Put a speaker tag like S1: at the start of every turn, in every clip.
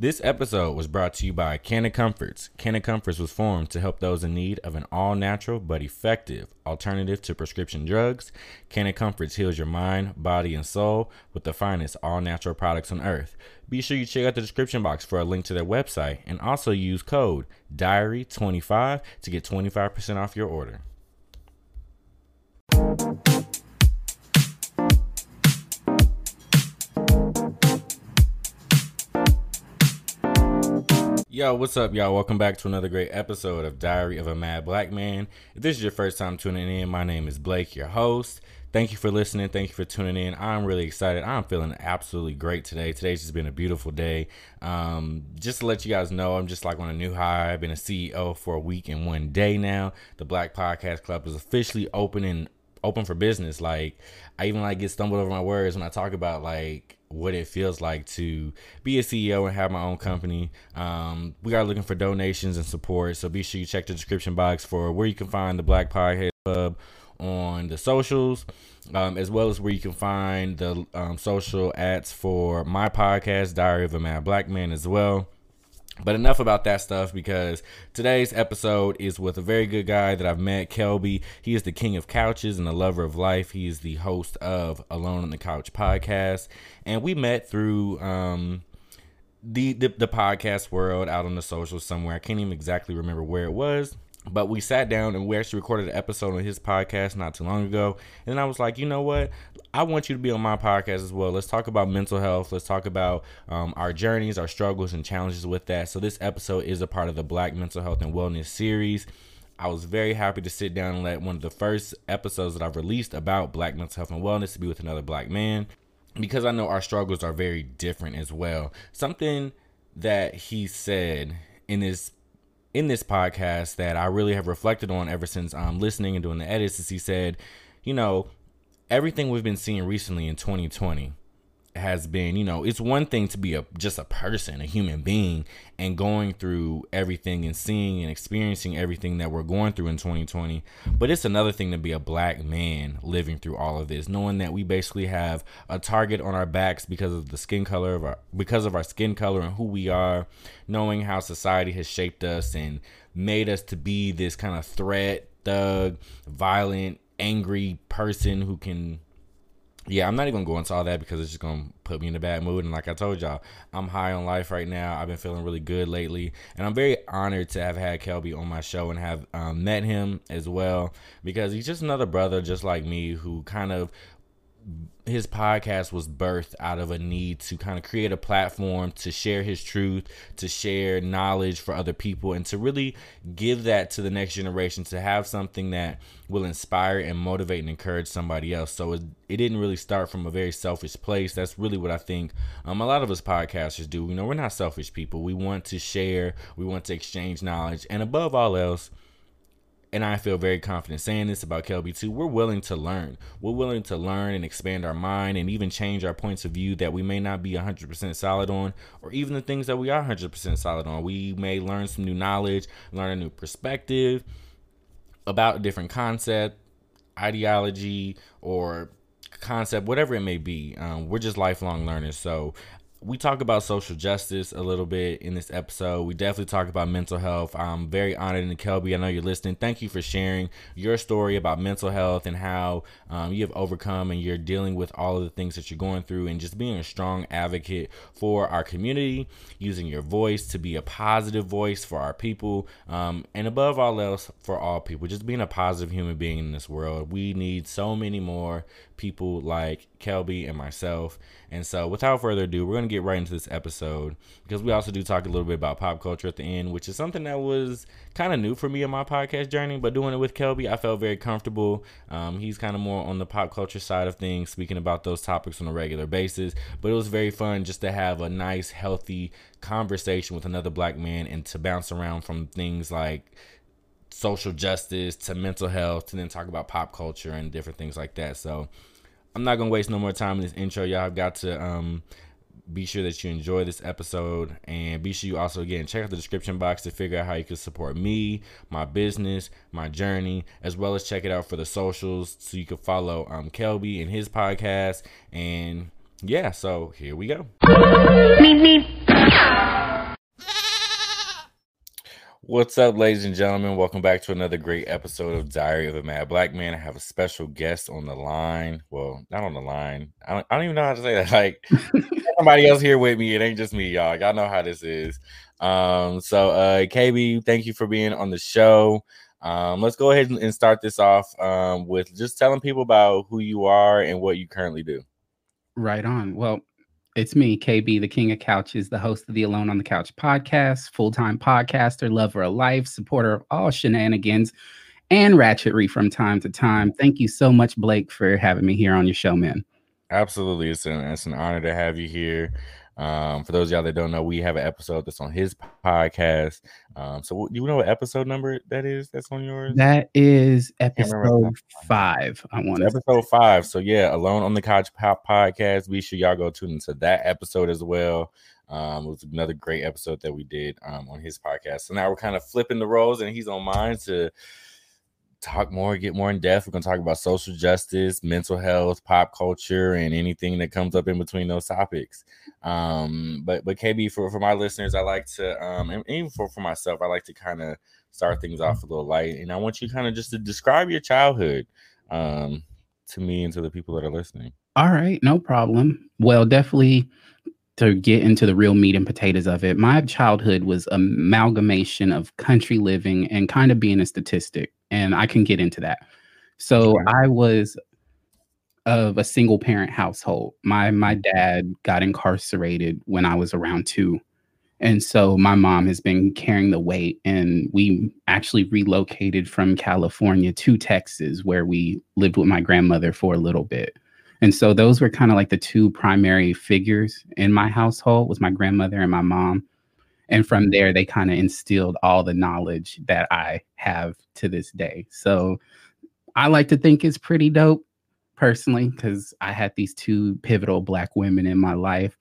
S1: This episode was brought to you by Canna Comforts. Canna Comforts was formed to help those in need of an all natural but effective alternative to prescription drugs. Canna Comforts heals your mind, body, and soul with the finest all natural products on earth. Be sure you check out the description box for a link to their website and also use code DIARY25 to get 25% off your order. Yo, what's up, y'all? Welcome back to another great episode of Diary of a Mad Black Man. If this is your first time tuning in, my name is Blake, your host. Thank you for listening. Thank you for tuning in. I'm really excited. I'm feeling absolutely great today. Today's just been a beautiful day. Um, just to let you guys know, I'm just like on a new high. I've been a CEO for a week and one day now. The Black Podcast Club is officially open and open for business. Like I even like get stumbled over my words when I talk about like what it feels like to be a CEO and have my own company. Um, we are looking for donations and support, so be sure you check the description box for where you can find the Black Podcast Club on the socials, um, as well as where you can find the um, social ads for my podcast, Diary of a Mad Black Man, as well. But enough about that stuff because today's episode is with a very good guy that I've met, Kelby. He is the king of couches and the lover of life. He is the host of Alone on the Couch podcast. And we met through um, the, the, the podcast world out on the social somewhere. I can't even exactly remember where it was. But we sat down and we actually recorded an episode on his podcast not too long ago. And I was like, you know what? I want you to be on my podcast as well. Let's talk about mental health. Let's talk about um, our journeys, our struggles, and challenges with that. So, this episode is a part of the Black Mental Health and Wellness series. I was very happy to sit down and let one of the first episodes that I've released about Black mental health and wellness to be with another Black man because I know our struggles are very different as well. Something that he said in his in this podcast that I really have reflected on ever since I'm listening and doing the edits is he said, you know, everything we've been seeing recently in 2020 has been, you know, it's one thing to be a just a person, a human being, and going through everything and seeing and experiencing everything that we're going through in 2020. But it's another thing to be a black man living through all of this, knowing that we basically have a target on our backs because of the skin color of our because of our skin color and who we are, knowing how society has shaped us and made us to be this kind of threat, thug, violent, angry person who can yeah, I'm not even going to go into all that because it's just going to put me in a bad mood. And like I told y'all, I'm high on life right now. I've been feeling really good lately. And I'm very honored to have had Kelby on my show and have um, met him as well because he's just another brother just like me who kind of his podcast was birthed out of a need to kind of create a platform to share his truth, to share knowledge for other people, and to really give that to the next generation to have something that will inspire and motivate and encourage somebody else. So it, it didn't really start from a very selfish place. That's really what I think um, a lot of us podcasters do. You know, we're not selfish people. We want to share, we want to exchange knowledge, and above all else, and I feel very confident saying this about Kelby too. We're willing to learn. We're willing to learn and expand our mind and even change our points of view that we may not be 100% solid on, or even the things that we are 100% solid on. We may learn some new knowledge, learn a new perspective about a different concept, ideology, or concept, whatever it may be. Um, we're just lifelong learners. So we talk about social justice a little bit in this episode. We definitely talk about mental health. I'm very honored, and Kelby, I know you're listening. Thank you for sharing your story about mental health and how um, you have overcome and you're dealing with all of the things that you're going through, and just being a strong advocate for our community, using your voice to be a positive voice for our people, um, and above all else, for all people. Just being a positive human being in this world. We need so many more people like Kelby and myself. And so, without further ado, we're going to get right into this episode because we also do talk a little bit about pop culture at the end, which is something that was kind of new for me in my podcast journey. But doing it with Kelby, I felt very comfortable. Um, he's kind of more on the pop culture side of things, speaking about those topics on a regular basis. But it was very fun just to have a nice, healthy conversation with another black man and to bounce around from things like social justice to mental health to then talk about pop culture and different things like that. So I'm not gonna waste no more time in this intro. Y'all I've got to um, be sure that you enjoy this episode and be sure you also again check out the description box to figure out how you can support me, my business, my journey, as well as check it out for the socials so you can follow um Kelby and his podcast. And yeah, so here we go. Meep, meep. What's up, ladies and gentlemen? Welcome back to another great episode of Diary of a Mad Black Man. I have a special guest on the line. Well, not on the line. I don't, I don't even know how to say that. Like somebody else here with me. It ain't just me, y'all. Y'all know how this is. Um, so uh KB, thank you for being on the show. Um, let's go ahead and start this off um, with just telling people about who you are and what you currently do.
S2: Right on. Well, it's me, KB, the King of Couches, the host of the Alone on the Couch podcast, full time podcaster, lover of life, supporter of all shenanigans, and ratchetry from time to time. Thank you so much, Blake, for having me here on your show, man.
S1: Absolutely. It's an, it's an honor to have you here. Um, for those of y'all that don't know, we have an episode that's on his podcast. Um, so do you know what episode number that is that's on yours?
S2: That is episode five. I want
S1: episode five. So yeah, Alone on the Couch Pop podcast. Be sure y'all go tune into that episode as well. Um, it was another great episode that we did um, on his podcast. So now we're kind of flipping the roles, and he's on mine to talk more, get more in depth. We're gonna talk about social justice, mental health, pop culture, and anything that comes up in between those topics. Um, but but KB, for for my listeners, I like to um, and even for for myself, I like to kind of start things off a little light, and I want you kind of just to describe your childhood um to me and to the people that are listening.
S2: All right, no problem. Well, definitely to get into the real meat and potatoes of it, my childhood was amalgamation of country living and kind of being a statistic, and I can get into that. So I was of a single parent household. My my dad got incarcerated when I was around 2. And so my mom has been carrying the weight and we actually relocated from California to Texas where we lived with my grandmother for a little bit. And so those were kind of like the two primary figures in my household was my grandmother and my mom. And from mm-hmm. there, they kind of instilled all the knowledge that I have to this day. So I like to think it's pretty dope personally because I had these two pivotal black women in my life,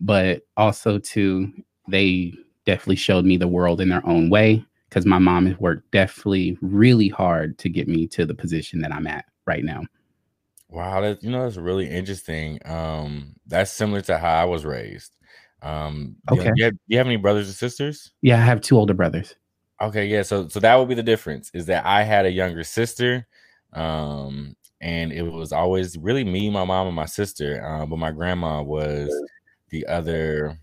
S2: but also too, they definitely showed me the world in their own way because my mom has worked definitely really hard to get me to the position that I'm at right now.
S1: Wow, that you know that's really interesting. Um, that's similar to how I was raised. Um, okay. You, know, you, have, you have any brothers or sisters?
S2: Yeah, I have two older brothers.
S1: Okay, yeah. So so that would be the difference is that I had a younger sister, um, and it was always really me, my mom, and my sister. Uh, but my grandma was the other.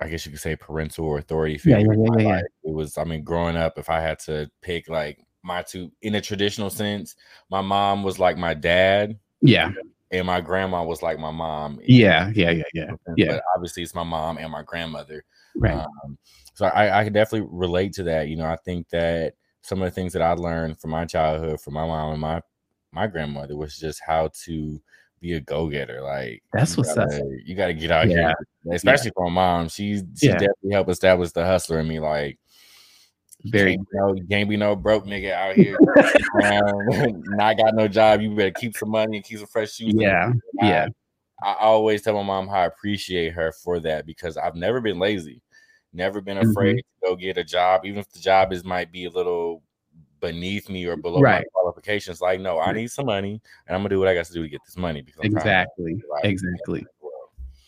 S1: I guess you could say parental authority figure. Yeah, yeah, yeah, yeah. It was. I mean, growing up, if I had to pick like my two in a traditional sense. My mom was like my dad.
S2: Yeah.
S1: And my grandma was like my mom.
S2: Yeah, yeah, yeah, yeah. Yeah. But
S1: obviously it's my mom and my grandmother.
S2: Right. Um,
S1: so I, I can definitely relate to that. You know, I think that some of the things that I learned from my childhood from my mom and my my grandmother was just how to be a go-getter. Like
S2: that's what's
S1: gotta,
S2: up.
S1: You gotta get out yeah. here. Especially yeah. for my mom. She's she yeah. definitely helped establish the hustler in me. Like
S2: very
S1: can't, no, you can't be no broke nigga out here. um, not got no job. You better keep some money and keep some fresh shoes.
S2: Yeah, yeah.
S1: I, I, always tell my mom how I appreciate her for that because I've never been lazy, never been afraid mm-hmm. to go get a job, even if the job is might be a little beneath me or below right. my qualifications. Like, no, I need some money, and I'm gonna do what I got to do to get this money.
S2: Because exactly, exactly.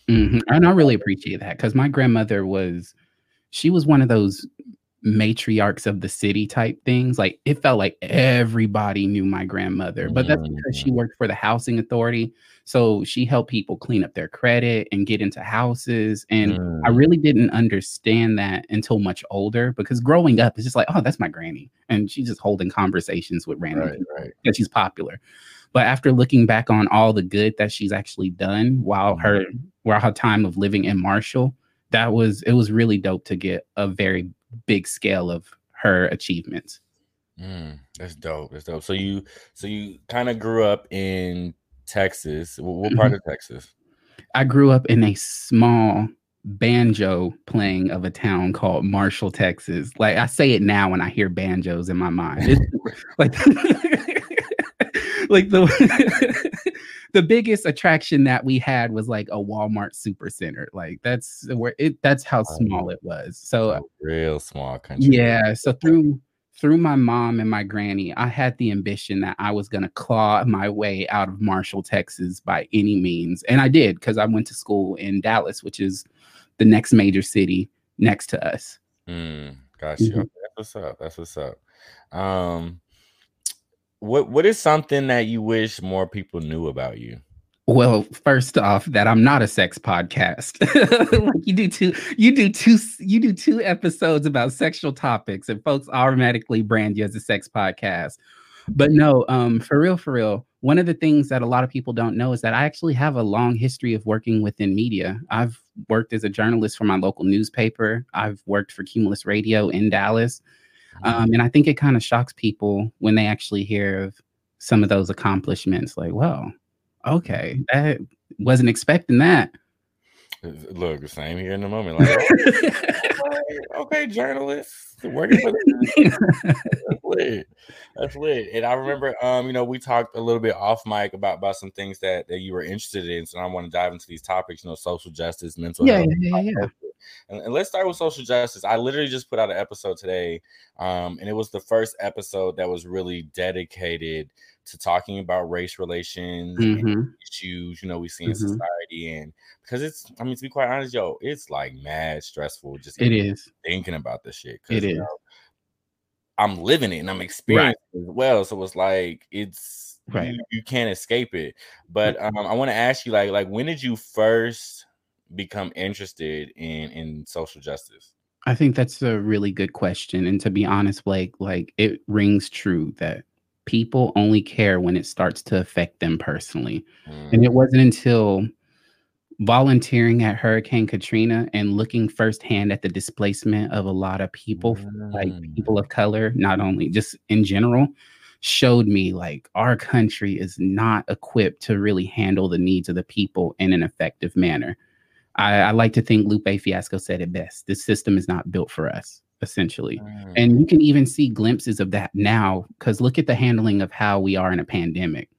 S2: Mm-hmm. And I really appreciate that because my grandmother was, she was one of those matriarchs of the city type things. Like it felt like everybody knew my grandmother, but that's because she mm. worked for the housing authority. So she helped people clean up their credit and get into houses. And mm. I really didn't understand that until much older because growing up, it's just like, oh, that's my granny. And she's just holding conversations with random right, people right. she's popular. But after looking back on all the good that she's actually done while her mm-hmm. while her time of living in Marshall, that was it was really dope to get a very big scale of her achievements.
S1: Mm, that's dope. That's dope. So you so you kind of grew up in Texas. What, what part mm-hmm. of Texas?
S2: I grew up in a small banjo playing of a town called Marshall, Texas. Like I say it now when I hear banjos in my mind. It's like like the the biggest attraction that we had was like a Walmart supercenter. Like that's where it that's how oh, small it was. So
S1: real small country.
S2: Yeah. So through through my mom and my granny, I had the ambition that I was going to claw my way out of Marshall, Texas by any means. And I did because I went to school in Dallas, which is the next major city next to us.
S1: Mm. Gotcha. Mm-hmm. That's what's up. That's what's up. Um, what what is something that you wish more people knew about you?
S2: Well, first off, that I'm not a sex podcast. like you do two, you do two, you do two episodes about sexual topics, and folks automatically brand you as a sex podcast. But no, um, for real, for real. One of the things that a lot of people don't know is that I actually have a long history of working within media. I've worked as a journalist for my local newspaper. I've worked for Cumulus Radio in Dallas. Um, and I think it kind of shocks people when they actually hear of some of those accomplishments. Like, well, okay, I wasn't expecting that.
S1: Look, the same here in the moment. Like, okay, journalists working for the that's lit. That's lit. And I remember, um, you know, we talked a little bit off mic about about some things that that you were interested in. So I want to dive into these topics. You know, social justice, mental
S2: yeah,
S1: health.
S2: Yeah, yeah, yeah.
S1: And, and, let's start with social justice. I literally just put out an episode today, um, and it was the first episode that was really dedicated to talking about race relations mm-hmm. issues, you know, we see in mm-hmm. society. And because it's, I mean, to be quite honest, yo, it's like mad stressful just
S2: it is
S1: thinking about this shit.
S2: It is. Know,
S1: I'm living it and I'm experiencing right. it as well. So it's like it's
S2: right.
S1: You, you can't escape it. But um, I want to ask you, like, like when did you first become interested in in social justice?
S2: I think that's a really good question. And to be honest, Blake, like it rings true that people only care when it starts to affect them personally. Mm. And it wasn't until volunteering at Hurricane Katrina and looking firsthand at the displacement of a lot of people, mm. like people of color, not only just in general, showed me like our country is not equipped to really handle the needs of the people in an effective manner. I, I like to think Lupe Fiasco said it best. This system is not built for us essentially. Mm. And you can even see glimpses of that now because look at the handling of how we are in a pandemic.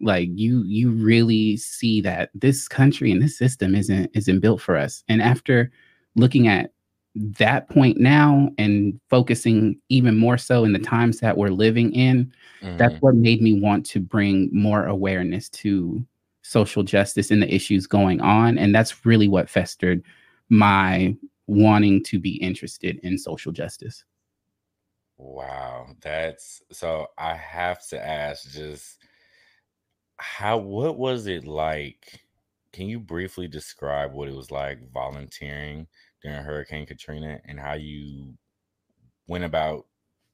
S2: Like you you really see that this country and this system isn't isn't built for us. And after looking at that point now and focusing even more so in the times that we're living in, mm. that's what made me want to bring more awareness to social justice and the issues going on. And that's really what festered my wanting to be interested in social justice.
S1: Wow, that's so I have to ask just how what was it like? Can you briefly describe what it was like volunteering during Hurricane Katrina and how you went about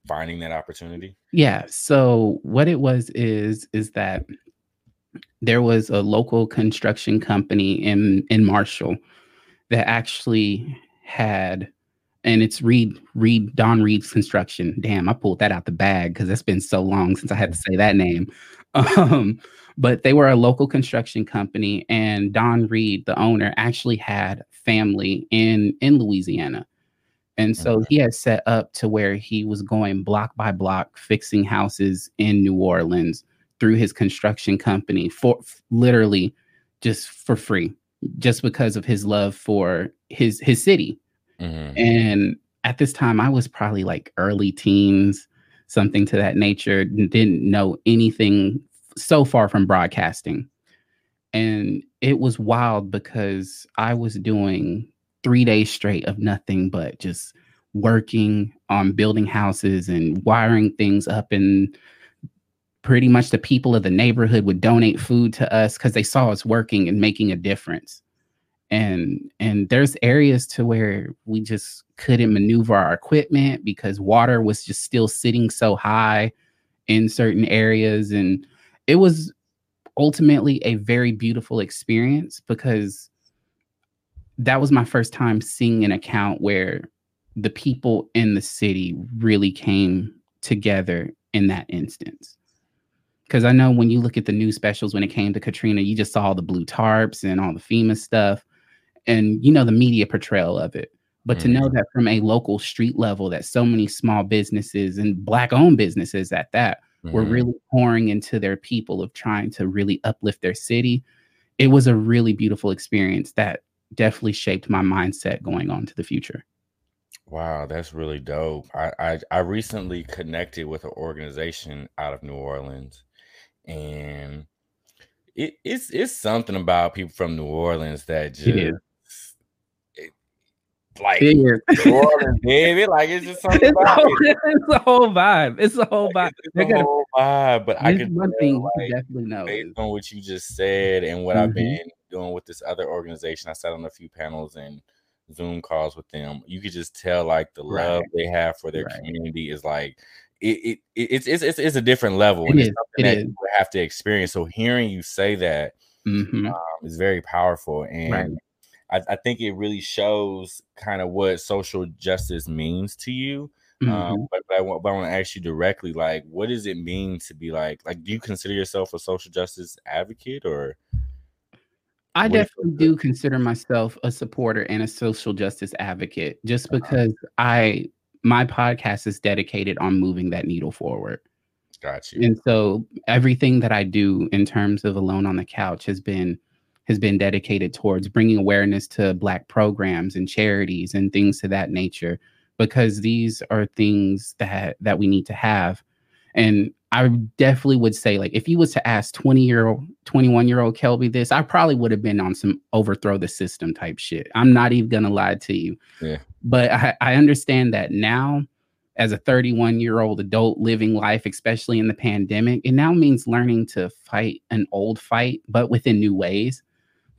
S1: finding that opportunity?
S2: Yeah, so what it was is is that there was a local construction company in in Marshall that actually had and it's Reed Reed Don Reed's construction. Damn, I pulled that out the bag because it's been so long since I had to say that name. Um, but they were a local construction company, and Don Reed, the owner, actually had family in in Louisiana, and so he had set up to where he was going block by block fixing houses in New Orleans through his construction company for literally just for free just because of his love for his his city. Mm-hmm. And at this time, I was probably like early teens, something to that nature. Didn't know anything so far from broadcasting, and it was wild because I was doing three days straight of nothing but just working on building houses and wiring things up and pretty much the people of the neighborhood would donate food to us because they saw us working and making a difference and and there's areas to where we just couldn't maneuver our equipment because water was just still sitting so high in certain areas and it was ultimately a very beautiful experience because that was my first time seeing an account where the people in the city really came together in that instance. Because I know when you look at the news specials when it came to Katrina, you just saw all the blue tarps and all the FEMA stuff, and you know the media portrayal of it. But mm. to know mm-hmm. that from a local street level, that so many small businesses and black-owned businesses at that mm. were mm-hmm. really pouring into their people of trying to really uplift their city, it was a really beautiful experience that definitely shaped my mindset going on to the future.
S1: Wow, that's really dope. I, I, I recently connected with an organization out of New Orleans and it, it's it's something about people from New Orleans that just like baby. Like it's just something
S2: it's,
S1: about
S2: whole,
S1: it.
S2: it's a whole vibe. It's a whole vibe.
S1: It's a whole vibe, but I can
S2: one
S1: tell,
S2: thing
S1: like,
S2: definitely know
S1: based on what you just said and what I've
S2: Mhm.
S1: been doing with this other organization. I sat on a few panels and Zoom calls with them. You could just tell like the
S2: Right.
S1: love they have for their
S2: Right.
S1: community is like it, it, it it's, it's it's it's a different level
S2: It
S1: and it's
S2: is,
S1: something
S2: it
S1: that
S2: is.
S1: you have to experience. So hearing you say that
S2: Mhm.
S1: um, is very powerful and
S2: Right.
S1: I, I think it really shows kind of what social justice means to you.
S2: Mhm.
S1: Um, but, but I want, but I want to ask you directly, like, what does it mean to be like, like, do you consider yourself a social justice advocate or?
S2: I
S1: What do you
S2: definitely do consider myself a supporter and a social justice advocate just
S1: Uh-huh.
S2: because I my podcast is dedicated on moving that needle forward.
S1: Got you.
S2: And so everything that I do in terms of Alone on the Couch has been has been dedicated towards bringing awareness to black programs and charities and things to that nature because these are things that that we need to have. And I definitely would say like if you was to ask 20 year old 21 year old Kelby this, I probably would have been on some overthrow the system type shit. I'm not even gonna lie to you.
S1: Yeah.
S2: But I, I understand that now as a 31 year old adult living life, especially in the pandemic, it now means learning to fight an old fight, but within new ways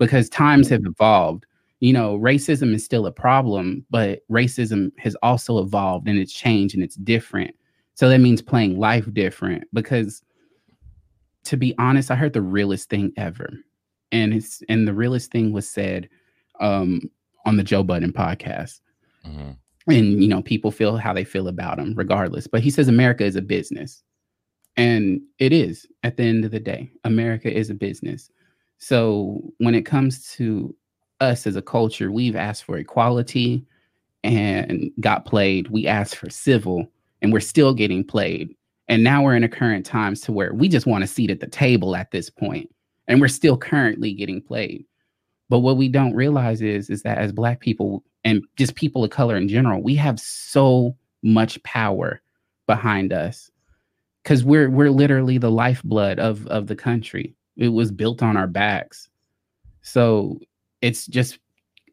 S2: because times have evolved. You know, racism is still a problem, but racism has also evolved and it's changed and it's different. So that means playing life different because to be honest, I heard the realest thing ever. And it's and the realest thing was said um on the Joe Budden podcast
S1: Mhm.
S2: and you know people feel how they feel about him regardless but he says america is a business and it is at the end of the day america is a business so when it comes to us as a culture we've asked for equality and got played. We asked for civil and we're still getting played. And now we're in a current times to where we just want a seat at the table at this point and we're still currently getting played. But what we don't realize is is that as black people and just people of color in general, we have so much power behind us because we're we're literally the lifeblood of of the country. It was built on our backs. So it's just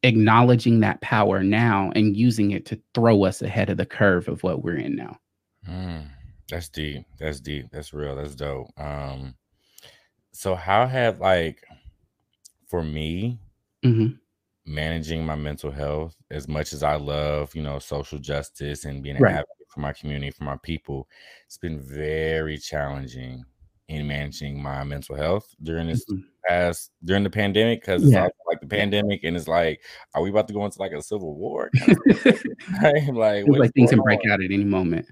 S2: acknowledging that power now and using it to throw us ahead of the curve of what we're in now.
S1: Mm, that's deep. That's deep. That's real. That's dope. Um, so how have like for me
S2: Mhm.
S1: managing my mental health as much as I love, you know, social justice and being an advocate for my community, for my people, it's been very challenging in managing my mental health during this
S2: Mhm.
S1: past during the pandemic because it's
S2: Yeah.
S1: also like the pandemic and it's like, are we about to go into like a civil war? Right? like,
S2: like things can break
S1: on?
S2: out at any moment.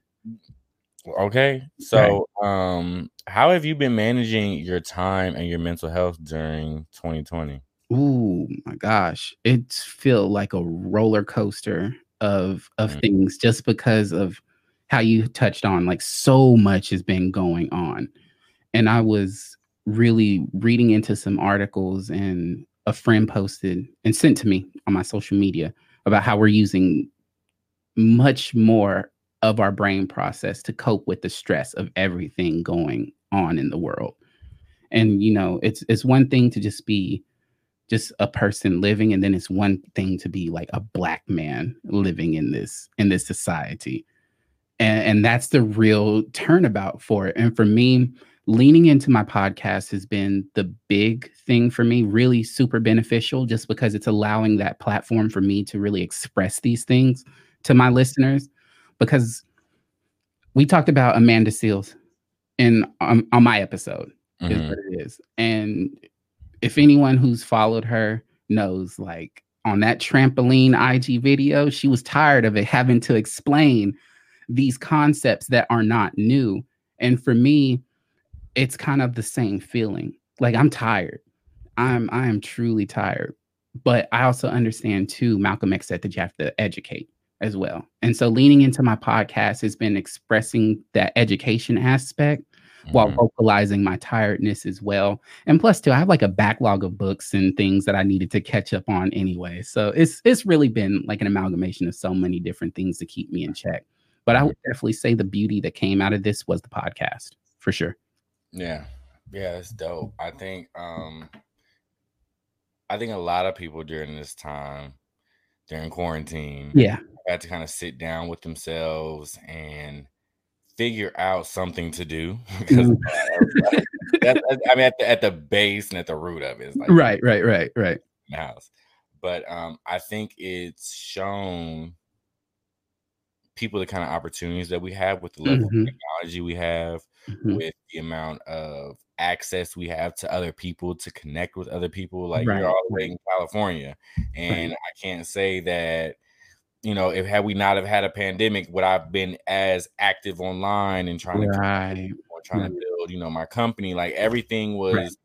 S1: Okay. So, um, how have you been managing your time and your mental health during 2020?
S2: Ooh, my gosh. It's feel like a roller coaster of of
S1: Mm.
S2: things just because of how you touched on like so much has been going on. And I was really reading into some articles and a friend posted and sent to me on my social media about how we're using much more of our brain process to cope with the stress of everything going on in the world. And you know, it's it's one thing to just be just a person living and then it's one thing to be like a black man living in this in this society and, and that's the real turnabout for it and for me leaning into my podcast has been the big thing for me really super beneficial just because it's allowing that platform for me to really express these things to my listeners because we talked about amanda seales in um, on my episode is
S1: Mhm.
S2: what it is. And if anyone who's followed her knows, like on that trampoline IG video, she was tired of it having to explain these concepts that are not new. And for me, it's kind of the same feeling. Like I'm tired. I'm I am truly tired. But I also understand too, Malcolm X said that you have to educate as well. And so leaning into my podcast has been expressing that education aspect while
S1: Mhm.
S2: vocalizing my tiredness as well. And plus, too, I have like a backlog of books and things that I needed to catch up on anyway. So it's it's really been like an amalgamation of so many different things to keep me in check. But I would definitely say the beauty that came out of this was the podcast for sure.
S1: Yeah. Yeah, that's dope. I think um I think a lot of people during this time during quarantine.
S2: Yeah.
S1: Had to kind of sit down with themselves and figure out something to do. because
S2: Mhm.
S1: that, I mean, at the, at the base and at the root of it, it's like
S2: Right, right, right, right.
S1: house. But um, I think it's shown people the kind of opportunities that we have with the level
S2: Mhm.
S1: of technology we have,
S2: Mhm.
S1: with the amount of access we have to other people to connect with other people. Like
S2: Right,
S1: you're all the way in California, and I can't say that you know if had we not have had a pandemic, would I've been as active online and trying to
S2: Right.
S1: or trying to build, you know, my company. Like everything was
S2: Right.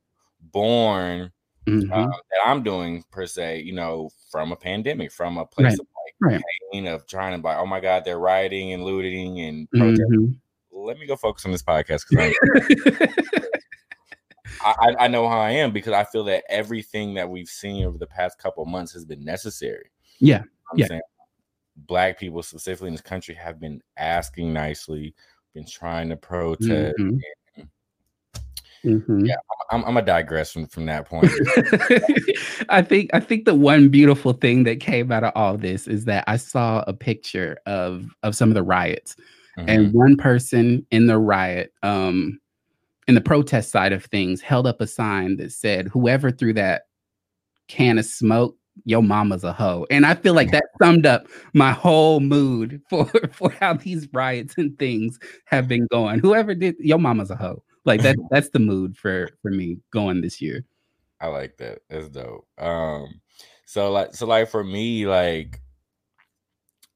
S1: born
S2: Mhm.
S1: um, that I'm doing per se, you know, from a pandemic, from a place
S2: Right,
S1: of like
S2: right.
S1: pain of trying to like, oh my God, they're rioting and looting and protesting. Let me go focus on this podcast because I, I, I know how I am because I feel that everything that we've seen over the past couple of months has been necessary.
S2: Yeah,
S1: I'm
S2: yeah.
S1: saying black people specifically in this country have been asking nicely, been trying to protest.
S2: Mhm. Mhm.
S1: Yeah, I'm, I'm gonna digress from, from that point.
S2: I think I think the one beautiful thing that came out of all this is that I saw a picture of of some of the riots
S1: Mhm.
S2: and one person in the riot um in the protest side of things held up a sign that said whoever threw that can of smoke your mama's a hoe and i feel like that summed up my whole mood for for how these riots and things have been going whoever did your mama's a hoe like that that's the mood for for me going this year
S1: I like that. That's dope. Um, so like, so like for me, like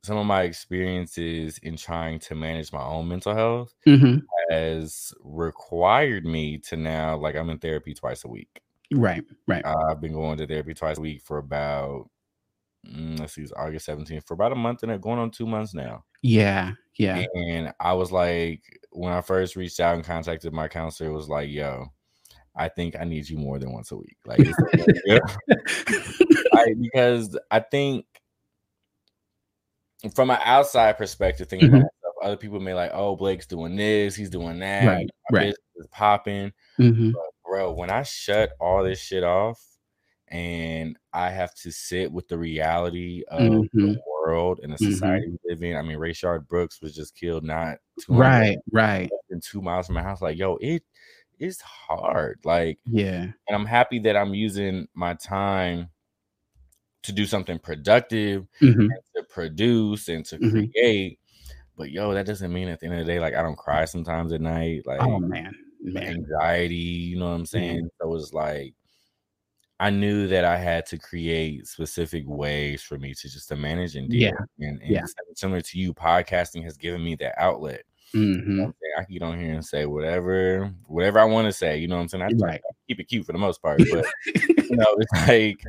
S1: some of my experiences in trying to manage my own mental health
S2: Mhm.
S1: has required me to now, like, I'm in therapy twice a week.
S2: right right
S1: I've been going to therapy twice a week for about, mm, let's see, it's August 17th, for about a month and going on two months now.
S2: yeah yeah
S1: And I was like, when I first reached out and contacted my counselor, it was like, yo, I think I need you more than once a week. Like, yeah. I, because I think from an outside perspective, thinking
S2: Mhm.
S1: about myself, other people may like, oh, Blake's doing this, he's doing that,
S2: Right,
S1: my
S2: right.
S1: business is popping.
S2: Mhm.
S1: But bro, when I shut all this shit off and I have to sit with the reality of
S2: Mhm.
S1: the world and the
S2: Mhm.
S1: society we live in. I mean, Rayshard Brooks was just killed not
S2: right right
S1: in two miles from my house. Like, yo, it is hard. Like,
S2: yeah
S1: and I'm happy that I'm using my time to do something productive
S2: Mhm.
S1: to produce and to
S2: Mhm.
S1: create. But yo, that doesn't mean at the end of the day, like I don't cry sometimes at night, like
S2: oh man man
S1: anxiety, you know what I'm saying? So it's like I knew that I had to create specific ways for me to just to manage and deal.
S2: Yeah.
S1: And, and
S2: Yeah.
S1: similar to you, podcasting has given me that outlet. You know
S2: Mhm.
S1: what I'm? I can get on here and say whatever, whatever I want to say. You know what I'm saying? I try
S2: Right.
S1: keep it cute for the most part, but you know, it's like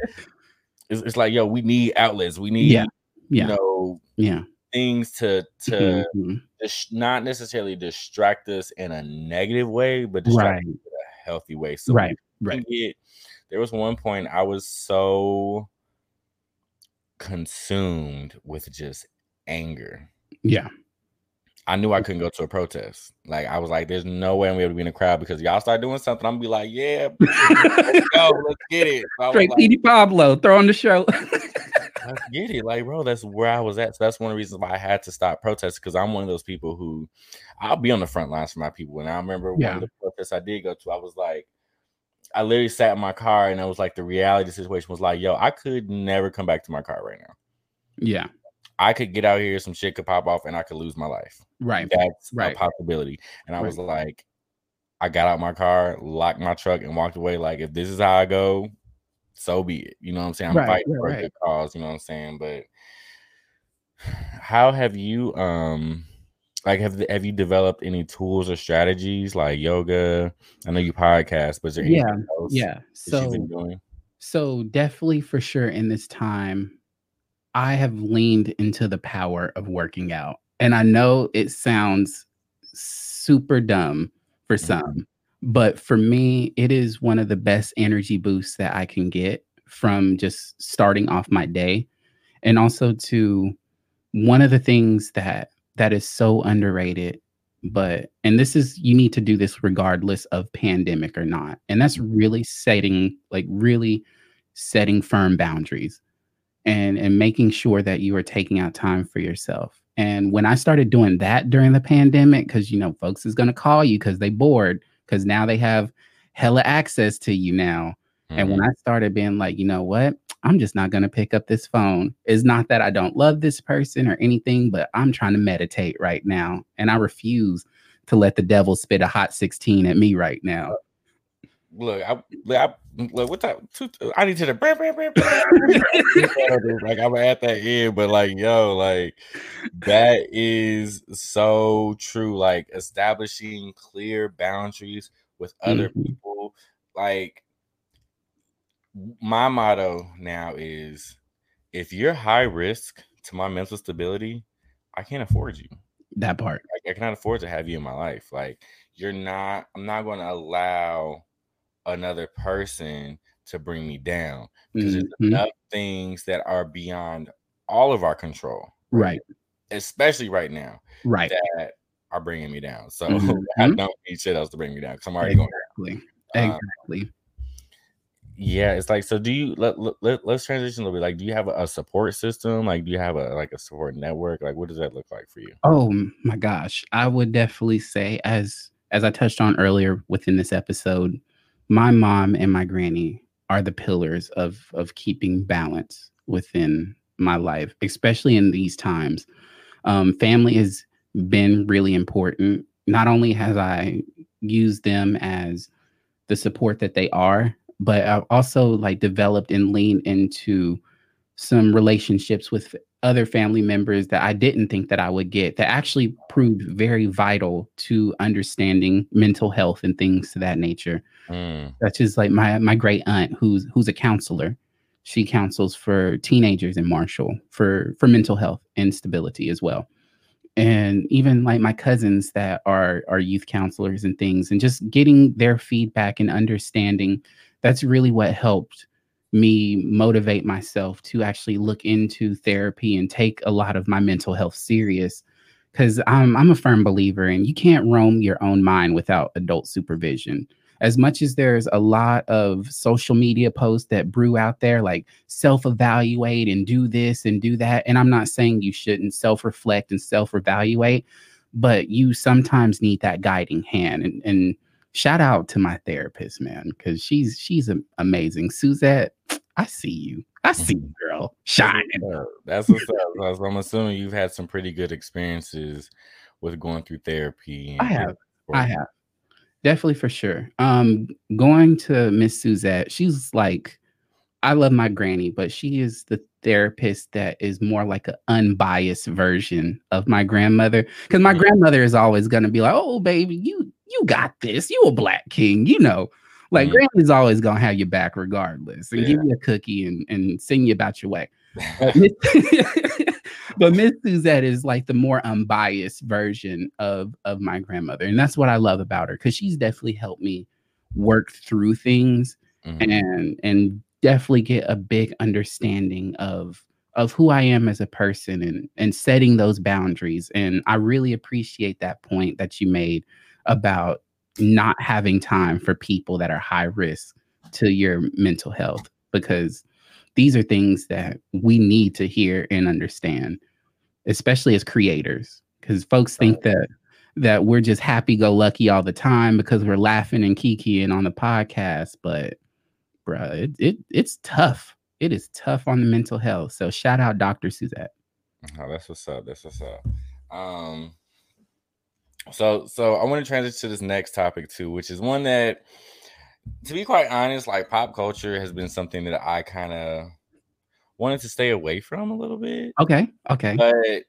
S1: it's, it's like, yo, we need outlets. We need,
S2: Yeah. Yeah.
S1: you know,
S2: yeah
S1: things to to
S2: Mhm.
S1: dis- not necessarily distract us in a negative way, but distract
S2: right
S1: us in a healthy way. So
S2: right right
S1: there was one point I was so consumed with just anger.
S2: yeah
S1: I knew I couldn't go to a protest. Like I was like, "There's no way I'm able to be in a crowd because y'all start doing something." I'm gonna be like, "Yeah, let's go, let's get it." So
S2: straight
S1: like,
S2: Petey Pablo throw on the show
S1: let's get it. Like, bro, that's where I was at. So that's one of the reasons why I had to stop protesting because I'm one of those people who I'll be on the front lines for my people. And I remember one of the protests I did go to, I was like, I literally sat in my car and I was like, the reality situation was like, yo, I could never come back to my car right now.
S2: yeah
S1: I could get out here, some shit could pop off, and I could lose my life.
S2: right
S1: That's
S2: Right.
S1: a possibility. And I
S2: Right.
S1: was like, I got out my car, locked my truck, and walked away. Like, if this is how I go, so be it. You know what I'm saying? I'm
S2: Right,
S1: fighting for a good cause. You know what I'm saying? But how have you um like have have you developed any tools or strategies like yoga? I know you podcast, but is there anything
S2: yeah
S1: else
S2: yeah so
S1: you've been doing?
S2: So definitely for sure in this time, I have leaned into the power of working out. And I know it sounds super dumb for
S1: Mhm.
S2: some, but for me, it is one of the best energy boosts that I can get from just starting off my day. And also to one of the things that that is so underrated but and this is you need to do this regardless of pandemic or not and that's really setting like really setting firm boundaries and and making sure that you are taking out time for yourself. And when I started doing that during the pandemic, because you know, folks is gonna call you because they bored, because now they have hella access to you now. Mm-hmm. And when mm-hmm. I started being like, you know what, I'm just not gonna pick up this phone. It's not that I don't love this person or anything, but I'm trying to meditate right now. And I refuse to let the devil spit a hot 16 at me right now.
S1: Look, I, I look what that I need to the like I'm at that end, but like yo, like that is so true. Like establishing clear boundaries with other mm-hmm. people. Like my motto now is if you're high risk to my mental stability, I can't afford you.
S2: That part.
S1: Like, I cannot afford to have you in my life. Like you're not, I'm not going to allow another person to bring me down because mm-hmm. there's enough things that are beyond all of our control.
S2: Right.
S1: Especially right now.
S2: Right.
S1: That are bringing me down. So mm-hmm. I don't need shit else to bring me down because I'm already
S2: exactly. going down. Exactly. Um,
S1: yeah, it's like so. Do you let, let let's transition a little bit? Like, do you have a, a, support system? Like, do you have a like a support network? Like, what does that look like for you?
S2: Oh my gosh, I would definitely say as as I touched on earlier within this episode, my mom and my granny are the pillars of of keeping balance within my life, especially in these times. Um, family has been really important. Not only has I used them as the support that they are, but I've also like developed and leaned into some relationships with other family members that I didn't think that I would get that actually proved very vital to understanding mental health and things to that nature. Mm. Such as like my my great aunt who's who's a counselor. She counsels for teenagers in Marshall for for mental health and stability as well. And even like my cousins that are are youth counselors and things and just getting their feedback and understanding that's really what helped me motivate myself to actually look into therapy and take a lot of my mental health serious because I'm, I'm a firm believer and you can't roam your own mind without adult supervision. As much as there's a lot of social media posts that brew out there like self-evaluate and do this and do that and i'm not saying you shouldn't self-reflect and self-evaluate but you sometimes need that guiding hand and, and shout out to my therapist, man, because she's she's amazing. Suzette, I see you. I see you, girl. Shining.
S1: That's what's up. I'm assuming you've had some pretty good experiences with going through therapy.
S2: I have. I have. Definitely for sure. Um, going to Miss Suzette, she's like, I love my granny, but she is the therapist that is more like an unbiased version of my grandmother. Because my mm-hmm. grandmother is always gonna be like, "Oh, baby, you you got this. You a black king, you know. Like mm-hmm. Always gonna have your back regardless and yeah. give you a cookie and, and sing you about your way. but Miss Suzette is like the more unbiased version of of my grandmother. And that's what I love about her because she's definitely helped me work through things mm-hmm. and and definitely get a big understanding of of who I am as a person and and setting those boundaries. And I really appreciate that point that you made about not having time for people that are high risk to your mental health because these are things that we need to hear and understand especially as creators because folks think that that we're just happy go lucky all the time because we're laughing and kikiing on the podcast but bruh it, it it's tough. It is tough on the mental health. So shout out dr suzette.
S1: Oh, that's what's up that's what's up. Um so so I want to transition to this next topic too, which is one that to be quite honest, like pop culture has been something that I kind of wanted to stay away from a little bit.
S2: Okay. Okay.
S1: But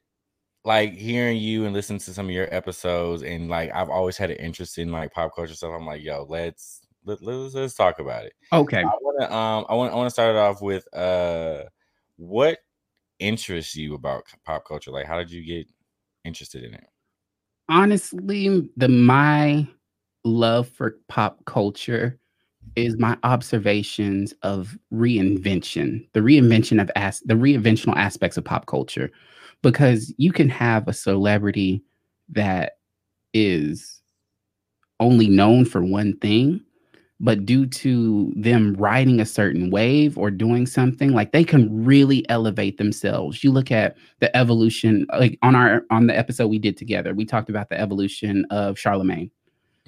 S1: like hearing you and listening to some of your episodes and like I've always had an interest in like pop culture stuff. I'm like, yo, let's let, let's let's talk about it.
S2: Okay.
S1: I want to um I want I want to start it off with uh what interests you about pop culture? Like how did you get interested in it?
S2: Honestly, the my love for pop culture is my observations of reinvention, the reinvention of as the reinventional aspects of pop culture, because you can have a celebrity that is only known for one thing, but due to them riding a certain wave or doing something like they can really elevate themselves. You look at the evolution like on our on the episode we did together we talked about the evolution of charlamagne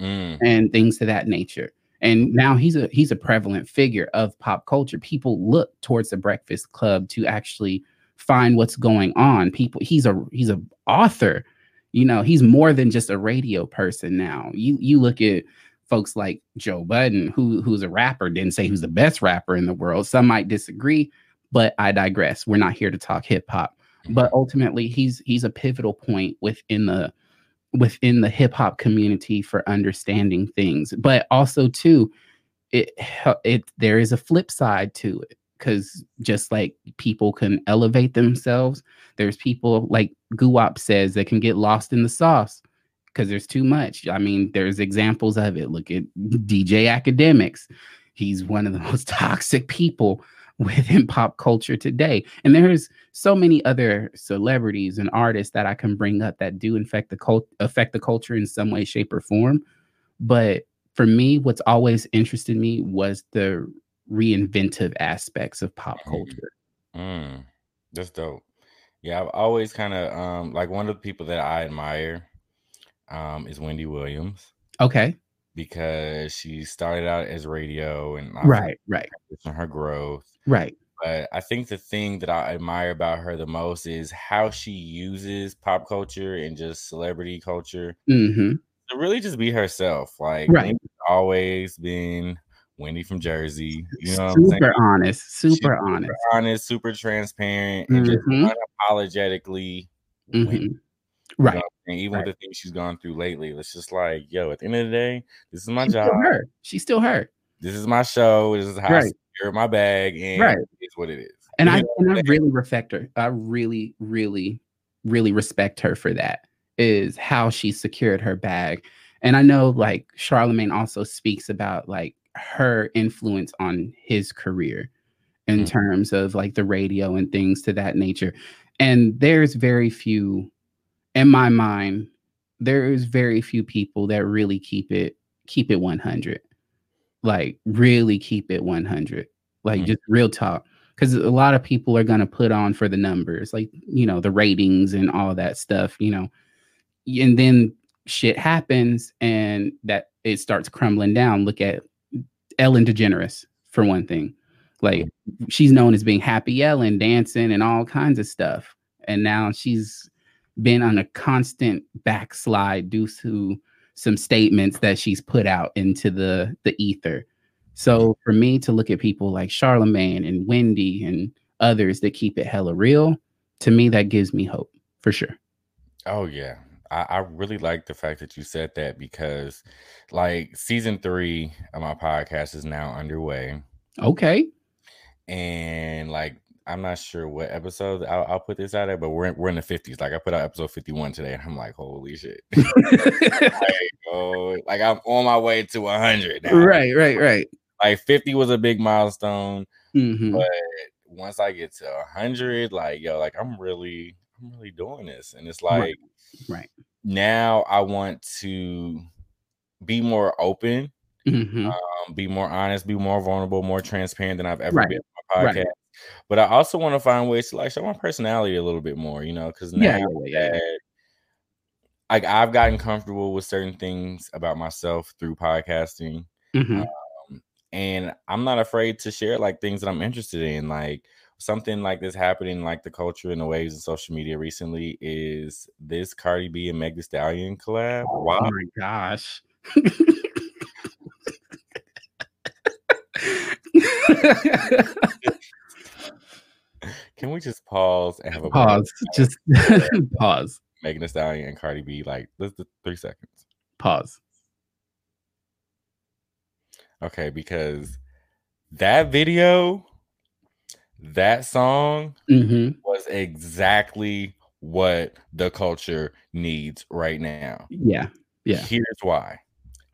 S1: Mm.
S2: and things to that nature. And now he's a he's a prevalent figure of pop culture. People look towards the breakfast club to actually find what's going on. People he's a he's a author you know he's more than just a radio person now. You you look at folks like joe budden who who's a rapper didn't say who's the best rapper in the world. Some might disagree but i digress. We're not here to talk hip-hop but mm-hmm. ultimately he's he's a pivotal point within the within the hip hop community for understanding things. But also too it it there is a flip side to it because just like people can elevate themselves there's people like guwap says that can get lost in the sauce because there's too much i mean there's examples of it look at dj Akademiks he's one of the most toxic people within pop culture today. And there's so many other celebrities and artists that I can bring up that do infect the cult affect the culture in some way, shape, or form. But for me, what's always interested me was the reinventive aspects of pop
S1: Mhm.
S2: culture.
S1: Mm, that's dope. Yeah, I've always kind of um like one of the people that I admire um is Wendy Williams
S2: Okay.
S1: because she started out as radio and
S2: Right, right,
S1: her growth.
S2: right.
S1: But I think the thing that I admire about her the most is how she uses pop culture and just celebrity culture
S2: hmm
S1: to really just be herself. Like
S2: Right.
S1: Always been Wendy from Jersey. You know what I'm saying?
S2: Super honest, super
S1: super
S2: honest.
S1: honest, super transparent, and just
S2: Mhm.
S1: unapologetically Wendy.
S2: Hmm
S1: You know
S2: Right.
S1: Even
S2: right.
S1: with the things she's gone through lately, it's just like, yo, at the end of the day, this is my
S2: She's
S1: job.
S2: still her. She's still her.
S1: This is my show. This is how I
S2: Right.
S1: secure my bag, and
S2: Right.
S1: it's what it is.
S2: and
S1: You
S2: I and I really respect her. I really, really, really respect her for that. Is how she secured her bag, and I know like Charlamagne also speaks about like her influence on his career in
S1: Mm.
S2: terms of like the radio and things to that nature. And there's very few, in my mind, there is very few people that really keep it keep it 100 like really keep it 100 like
S1: Mm.
S2: just real talk. Because a lot of people are going to put on for the numbers like you know the ratings and all that stuff you know. And then shit happens and that it starts crumbling down. Look at ellen degeneres for one thing. Like she's known as being happy ellen dancing and all kinds of stuff. And now she's been on a constant backslide due to some statements that she's put out into the the ether so mm-hmm. for me to look at people like Charlamagne and Wendy and others that keep it hella real, to me that gives me hope for sure.
S1: Oh yeah. I, I really like the fact that you said that because like season three of my podcast is now underway.
S2: Okay.
S1: And like I'm not sure what episode I'll, I'll put this out at, but we're in, we're in the 50s. Like I put out episode 51 today, and I'm like, holy shit. like, oh, like I'm on my way to 100 now.
S2: right, right, right.
S1: Like 50 was a big milestone,
S2: Mhm.
S1: but once I get to 100, like yo, like I'm really, I'm really doing this, and it's like,
S2: Right, right.
S1: now I want to be more open,
S2: Mhm.
S1: um, be more honest, be more vulnerable, more transparent than I've ever
S2: Right,
S1: been on my
S2: right.
S1: But I also want to find ways to like show my personality a little bit more, you know, because now
S2: Yeah, yeah, yeah, yeah.
S1: that like I've gotten comfortable with certain things about myself through podcasting.
S2: Mhm.
S1: Um, and I'm not afraid to share like things that I'm interested in. Like something like this happening, like the culture and the waves in social media recently, is this Cardi B and Meg Thee Stallion collab.
S2: Oh
S1: Wow.
S2: my gosh.
S1: Can we just pause and have a
S2: pause. Just pause.
S1: Megan Thee Stallion and Cardi B? Like, let's do three seconds.
S2: Pause.
S1: Okay, because that video, that song
S2: hmm
S1: was exactly what the culture needs right now.
S2: Yeah. Yeah.
S1: Here's why.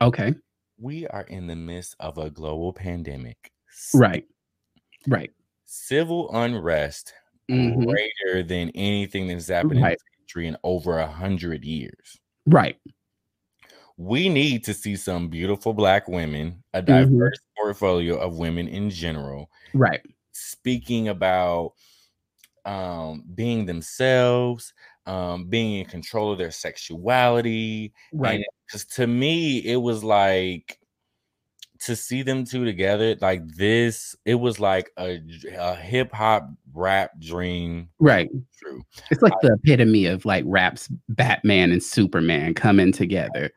S2: Okay.
S1: We are in the midst of a global pandemic.
S2: Right. Right.
S1: Civil unrest
S2: Mhm.
S1: greater than anything that's happened in this country in over a hundred years.
S2: Right.
S1: we need to see some beautiful black women, a
S2: Mhm.
S1: diverse portfolio of women in general,
S2: Right.
S1: speaking about um being themselves, um being in control of their sexuality.
S2: Right.
S1: Because to me, it was like to see them two together, like this, it was like a, a hip hop rap dream
S2: Right.
S1: true.
S2: It's like the epitome of like raps Batman and Superman coming together.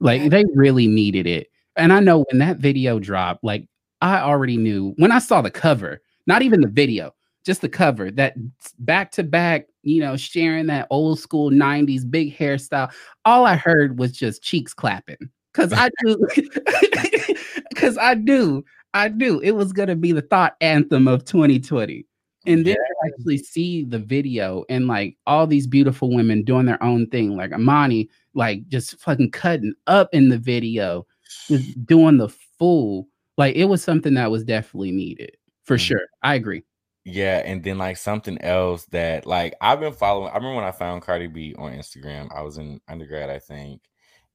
S2: Like they really needed it. And I know when that video dropped, like I already knew when I saw the cover, not even the video, just the cover, that back to back, you know, sharing that old school 90s big hairstyle. All I heard was just cheeks clapping. Cause I do, because I do, I do. it was gonna be the thought anthem of 2020. And then to actually see the video and like all these beautiful women doing their own thing, like Normani, like just fucking cutting up in the video, just doing the full. Like it was something that was definitely needed for
S1: Mhm.
S2: sure. I agree.
S1: Yeah, and then like something else that like I've been following. I remember when I found Cardi B on Instagram. I was in undergrad, I think,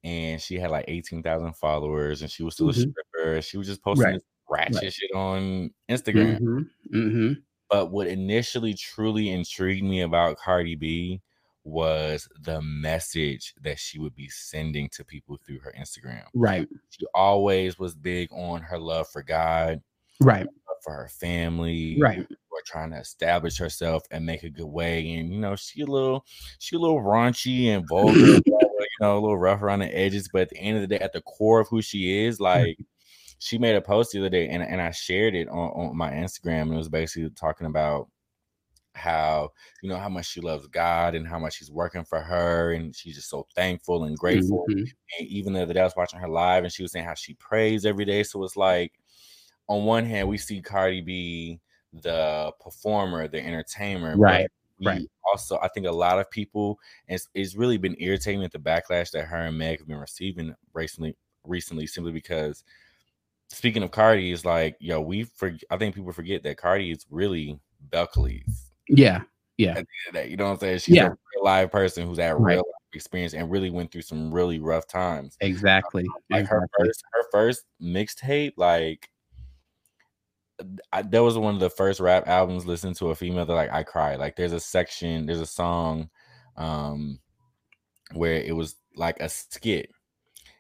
S1: and she had like eighteen thousand followers, and she was still a
S2: Mhm.
S1: stripper. She was just posting
S2: Right,
S1: this ratchet
S2: right.
S1: shit on Instagram.
S2: hmm hmm
S1: But what initially truly intrigued me about Cardi B was the message that she would be sending to people through her Instagram.
S2: Right,
S1: She always was big on her love for God,
S2: right,
S1: for her family,
S2: right.
S1: or trying to establish herself and make a good way. And you know, she a little, she a little raunchy and vulgar, you know, a little rough around the edges. But at the end of the day, at the core of who she is, like she made a post the other day, and, and I shared it on, on my Instagram, and it was basically talking about how you know how much she loves God and how much he's working for her, and she's just so thankful and grateful.
S2: Mhm.
S1: And even the other day, I was watching her live, and she was saying how she prays every day. So it's like, on one hand, we see Cardi B, the performer, the entertainer,
S2: Right, right.
S1: Also, I think a lot of people, it's, it's really been irritating at the backlash that her and Meg have been receiving recently. Recently, simply because speaking of Cardi, is like, yo, we for I think people forget that Cardi is really Belcalis
S2: Yeah, yeah,
S1: at the end of the day. You know what I'm saying? She's
S2: Yeah.
S1: a real live person who's had
S2: Right.
S1: real experience and really went through some really rough times.
S2: exactly.
S1: Like her first, her first mixtape, like I, that was one of the first rap albums listened to a female that like I cried. Like there's a section, there's a song, um, where it was like a skit,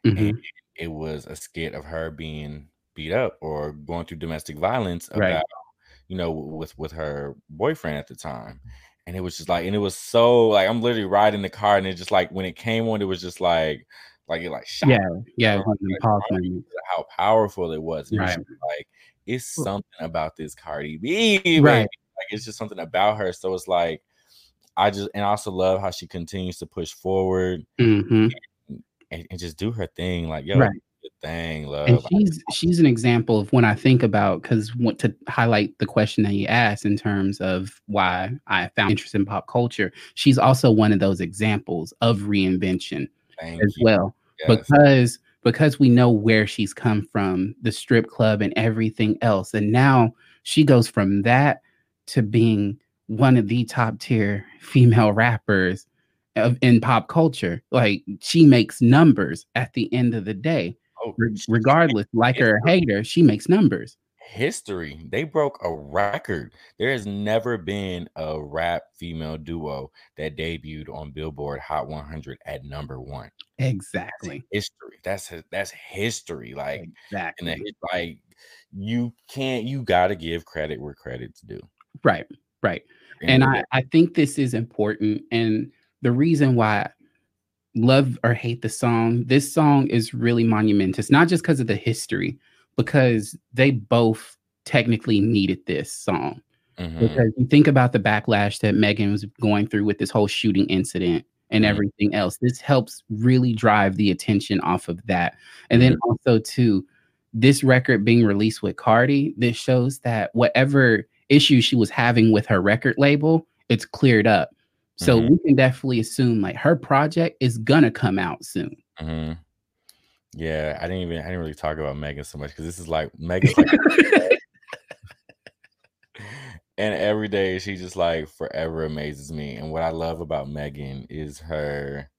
S2: Mhm.
S1: and it was a skit of her being beat up or going through domestic violence
S2: Right.
S1: about you know with with her boyfriend at the time and it was just like and it was so like i'm literally riding the car and it just like when it came on it was just like like it like shot
S2: Yeah, yeah.
S1: Like,
S2: One
S1: like,
S2: pause
S1: right.
S2: moments.
S1: how powerful it was it was
S2: Right.
S1: just like it's something about this cardi b baby.
S2: Right.
S1: like it's just something about her so it's like i just and i also love how she continues to push forward
S2: Mhm.
S1: and, and just do her thing like yo
S2: Right.
S1: thing
S2: and she's she's an example of when I think about because want to highlight the question that you asked in terms of why I found interest in pop culture. She's also one of those examples of reinvention
S1: Thank
S2: as
S1: you.
S2: well
S1: Yes.
S2: because because we know where she's come from, the strip club and everything else, and now she goes from that to being one of the top tier female rappers of in pop culture. Like she makes numbers at the end of the day
S1: Oh,
S2: regardless, like her or hate she makes numbers.
S1: History. They broke a record. There has never been a rap female duo that debuted on Billboard Hot 100 at number one.
S2: Exactly.
S1: History. That's that's history. Like
S2: Exactly.
S1: hit, like you can't. You got to give credit where credit's due.
S2: Right. Right.
S1: End
S2: And I, I think this is important. And the reason why love or hate the song, this song is really monumentous, not just because of the history, because they both technically needed this song.
S1: Mhm.
S2: Because you think about the backlash that Megan was going through with this whole shooting incident and
S1: Mhm.
S2: everything else. This helps really drive the attention off of that. And then also too, this record being released with Cardi, this shows that whatever issue she was having with her record label, it's cleared up. So
S1: Mhm.
S2: we can definitely assume like her project is gonna come out soon.
S1: Yeah, I didn't even. I didn't really talk about Megan so much because this is like Megan's like and every day she just like forever amazes me. And what I love about Megan is her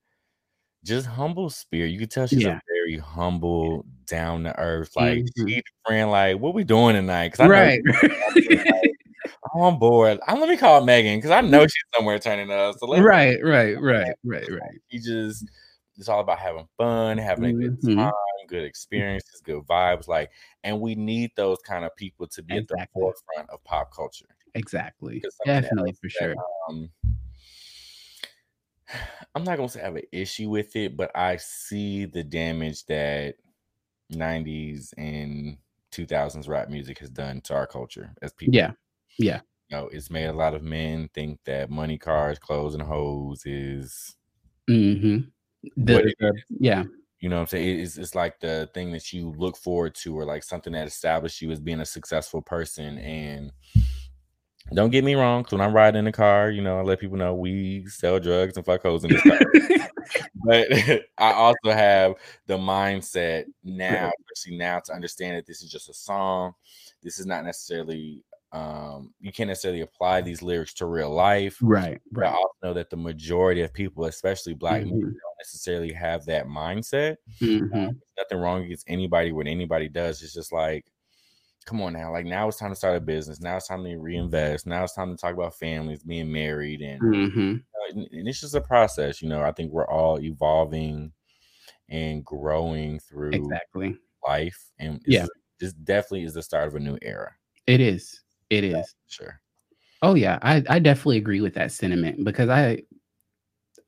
S1: just humble spirit. You can tell she's
S2: Yeah.
S1: a very humble, down to earth, like
S2: Mhm.
S1: she friend, like, what we doing tonight? Because I know
S2: Right.
S1: I'm on board. I'm let me call Megan because I know she's somewhere turning up. So
S2: right, right, right, right, right.
S1: She just it's all about having fun, having a good
S2: Mhm.
S1: time, good experiences, good vibes. Like, and we need those kind of people to be at the forefront of pop culture.
S2: Exactly. Definitely for
S1: that,
S2: sure.
S1: Um, I'm not gonna say I have an issue with it, but I see the damage that 90s and 2000s rap music has done to our culture as people.
S2: Yeah. Yeah.
S1: You know, it's made a lot of men think that money, cars, clothes, and hoes is
S2: hmm
S1: what
S2: The, yeah.
S1: You know what I'm saying? It's, it's like the thing that you look forward to, or like something that established you as being a successful person. And don't get me wrong, when I'm riding in the car, you know, I let people know we sell drugs and fuck hoes in this car. but I also have the mindset now, especially now, to understand that this is just a song. This is not necessarily um you can't necessarily apply these lyrics to real life.
S2: right.
S1: But I also know that the majority of people, especially black men,
S2: Mhm.
S1: don't necessarily have that mindset.
S2: Mhm.
S1: There's nothing wrong against anybody what anybody does. It's just like, come on now. Like now it's time to start a business. Now it's time to reinvest. Now it's time to talk about families, being married, and,
S2: Mhm.
S1: uh, and and it's just a process. You know, I think we're all evolving and growing through
S2: Exactly.
S1: life, and
S2: Yeah.
S1: this definitely is the start of a new era.
S2: It is. It is.
S1: Sure.
S2: Oh yeah, I, I definitely agree with that sentiment because I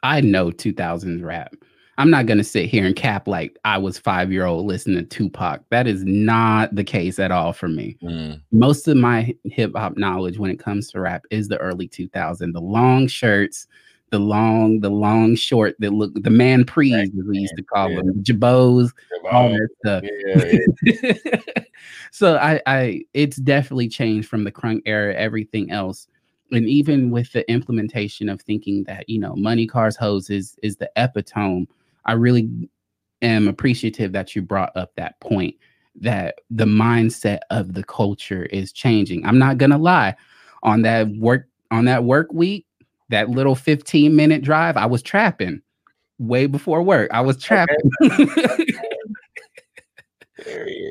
S2: I know 2000s rap. I'm not gonna sit here and cap like I was five year old listening to Tupac. That is not the case at all for me.
S1: Mm,
S2: Most of my hip hop knowledge when it comes to rap is the early 2000s. The long shirts, the long, the long short that look the man prees as we used to call
S1: Yeah.
S2: them, jabos, all that stuff.
S1: yeah, yeah.
S2: so I, I it's definitely changed from the crunk era everything else and even with the implementation of thinking that you know money cars hoes is is the epitome i really am appreciative that you brought up that point that the mindset of the culture is changing i'm not gonna lie on that work on that work week that little 15 minute drive i was trapping way before work. I was trapping.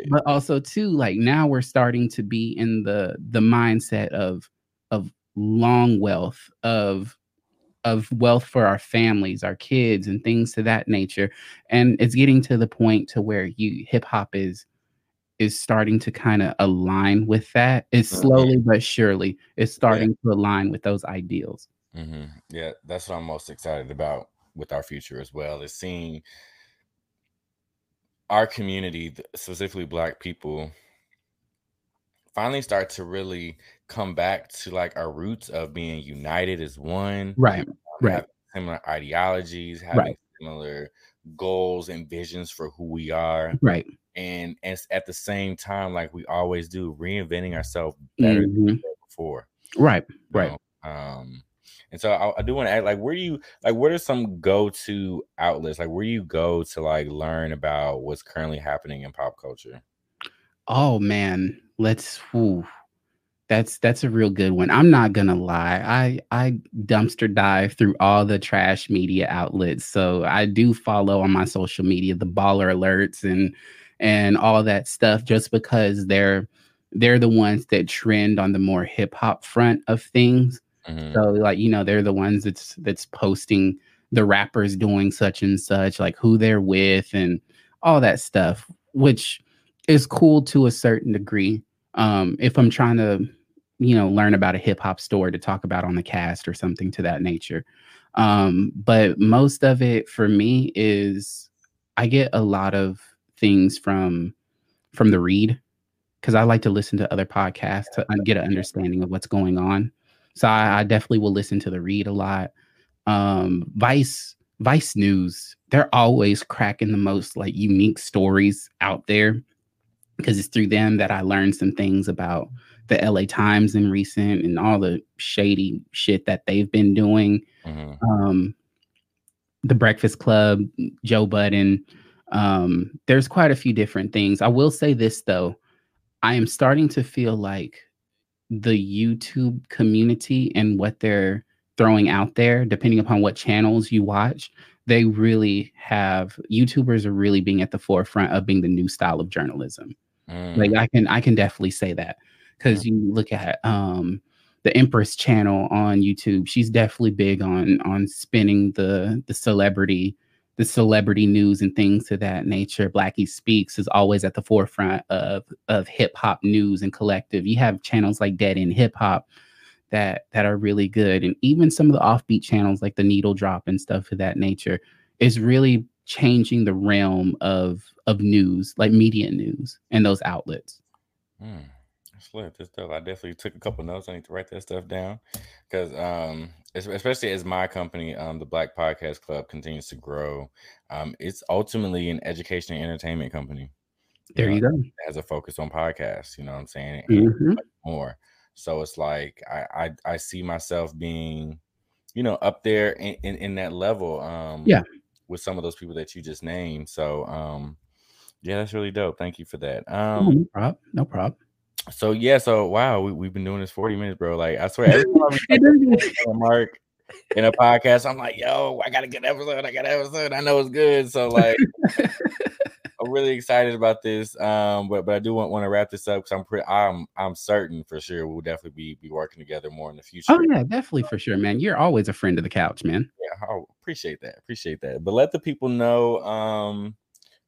S2: But also too like now we're starting to be in the the mindset of of long wealth of of wealth for our families our kids and things to that nature. And it's getting to the point to where you hip hop is is starting to kind of align with that. It's
S1: Mhm.
S2: slowly but surely it's starting to align with those ideals
S1: hmm Yeah, that's what I'm most excited about with our future as well. Is seeing our community, specifically Black people, finally start to really come back to like our roots of being united as one,
S2: right
S1: um,
S2: right.
S1: similar ideologies, having
S2: Right.
S1: similar goals and visions for who we are,
S2: right
S1: and and at the same time, like we always do, reinventing ourselves better than
S2: Mhm.
S1: we were before.
S2: right right
S1: know? Um, and so I, I do want to ask, like, where do you like? What are some go-to outlets? Like, where you go to like learn about what's currently happening in pop culture?
S2: Oh man, let's. That's that's a real good one. I'm not gonna lie. I I dumpster dive through all the trash media outlets. So I do follow on my social media the baller alerts and and all that stuff just because they're they're the ones that trend on the more hip hop front of things.
S1: Mhm.
S2: So like you know they're the ones that's that's posting the rappers doing such and such, like who they're with and all that stuff, which is cool to a certain degree. Um, if I'm trying to, you know, learn about a hip hop story to talk about on the cast or something to that nature. Um, but most of it for me is I get a lot of things from from the read because I like to listen to other podcasts to get an understanding of what's going on. So I, I definitely will listen to the read a lot. Um, Vice Vice News, they're always cracking the most like unique stories out there because it's through them that I learned some things about the LA Times in recent and all the shady shit that they've been doing.
S1: Mhm.
S2: Um, the Breakfast Club, Joe Budden. Um, there's quite a few different things. I will say this though, I am starting to feel like the YouTube community and what they're throwing out there, depending upon what channels you watch, they really have YouTubers are really being at the forefront of being the new style of journalism. Mm. Like I can I can definitely say that because you look at um the Empress channel on YouTube. She's definitely big on on spinning the the celebrity the celebrity news and things to that nature. Blackie Speaks is always at the forefront of of hip hop news and collective. You have channels like Dead End Hip Hop that that are really good, and even some of the offbeat channels like the Needle Drop and stuff of that nature is really changing the realm of of news, like media news and those outlets.
S1: Mm lit. This stuff. I definitely took a couple notes. I need to write that stuff down because, um, especially as my company, um, the Black Podcast Club continues to grow, um, it's ultimately an education and entertainment company.
S2: There you, know, you
S1: go. Has a focus on podcasts. You know what I'm saying? Mm-hmm. More. So it's like I, I I see myself being, you know, up there in, in, in that level. Um,
S2: yeah.
S1: With some of those people that you just named. So um, yeah, that's really dope. Thank you for that.
S2: Um, no problem. No problem
S1: so yeah, so wow, we, we've been doing this 40 minutes, bro. Like I swear every time we mark in a podcast, I'm like, yo, I got a good episode, I got an episode, I know it's good. So like I'm really excited about this. Um, but but I do want, want to wrap this up because I'm pretty I'm I'm certain for sure we'll definitely be be working together more in the future.
S2: Oh yeah, definitely for sure, man. You're always a friend of the couch, man.
S1: Yeah, I appreciate that. Appreciate that. But let the people know um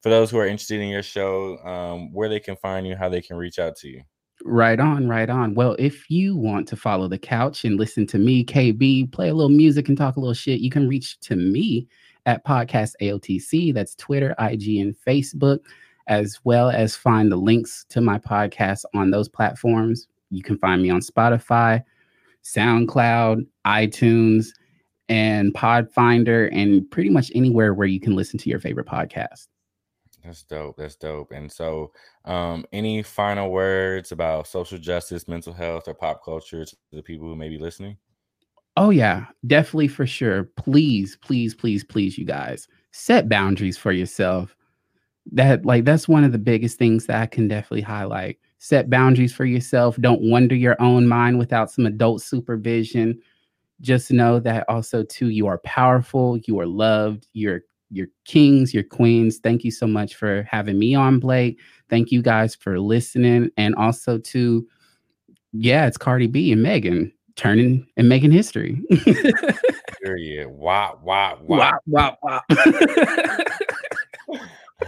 S1: for those who are interested in your show, um, where they can find you, how they can reach out to you.
S2: Right on, right on. Well, if you want to follow the couch and listen to me, KB, play a little music and talk a little shit, you can reach to me at Podcast AOTC. That's Twitter, IG, and Facebook, as well as find the links to my podcast on those platforms. You can find me on Spotify, SoundCloud, iTunes, and Podfinder, and pretty much anywhere where you can listen to your favorite podcast.
S1: That's dope. That's dope. And so, um, any final words about social justice, mental health, or pop culture to the people who may be listening?
S2: Oh, yeah, definitely for sure. Please, please, please, please, you guys set boundaries for yourself. That, like, that's one of the biggest things that I can definitely highlight. Set boundaries for yourself. Don't wonder your own mind without some adult supervision. Just know that also, too, you are powerful, you are loved, you're your kings, your queens. Thank you so much for having me on, Blake. Thank you guys for listening. And also to, yeah, it's Cardi B and Megan turning and making history.
S1: Period. Wow, wow, wow.
S2: Wow, wow, wow.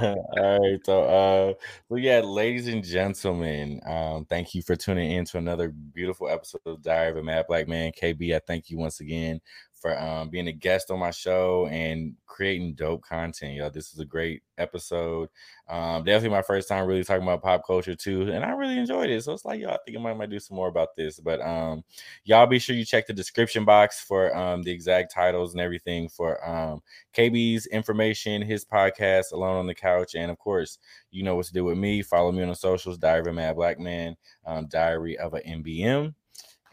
S1: All right. So uh so yeah, ladies and gentlemen, um, thank you for tuning in to another beautiful episode of Diary of a Mad Black Man. KB, I thank you once again for um, being a guest on my show and creating dope content. Yo, this is a great episode. Um, definitely my first time really talking about pop culture too, and I really enjoyed it. So it's like, yo, I think I might, might do some more about this. But um, y'all be sure you check the description box for um, the exact titles and everything for um, KB's information, his podcast, Alone on the Couch, and of course, you know what to do with me. Follow me on the socials, Diary of a Mad Black Man, um, Diary of a MBM.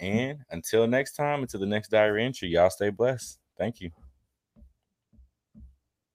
S1: And until next time, until the next diary entry, y'all stay blessed. Thank you.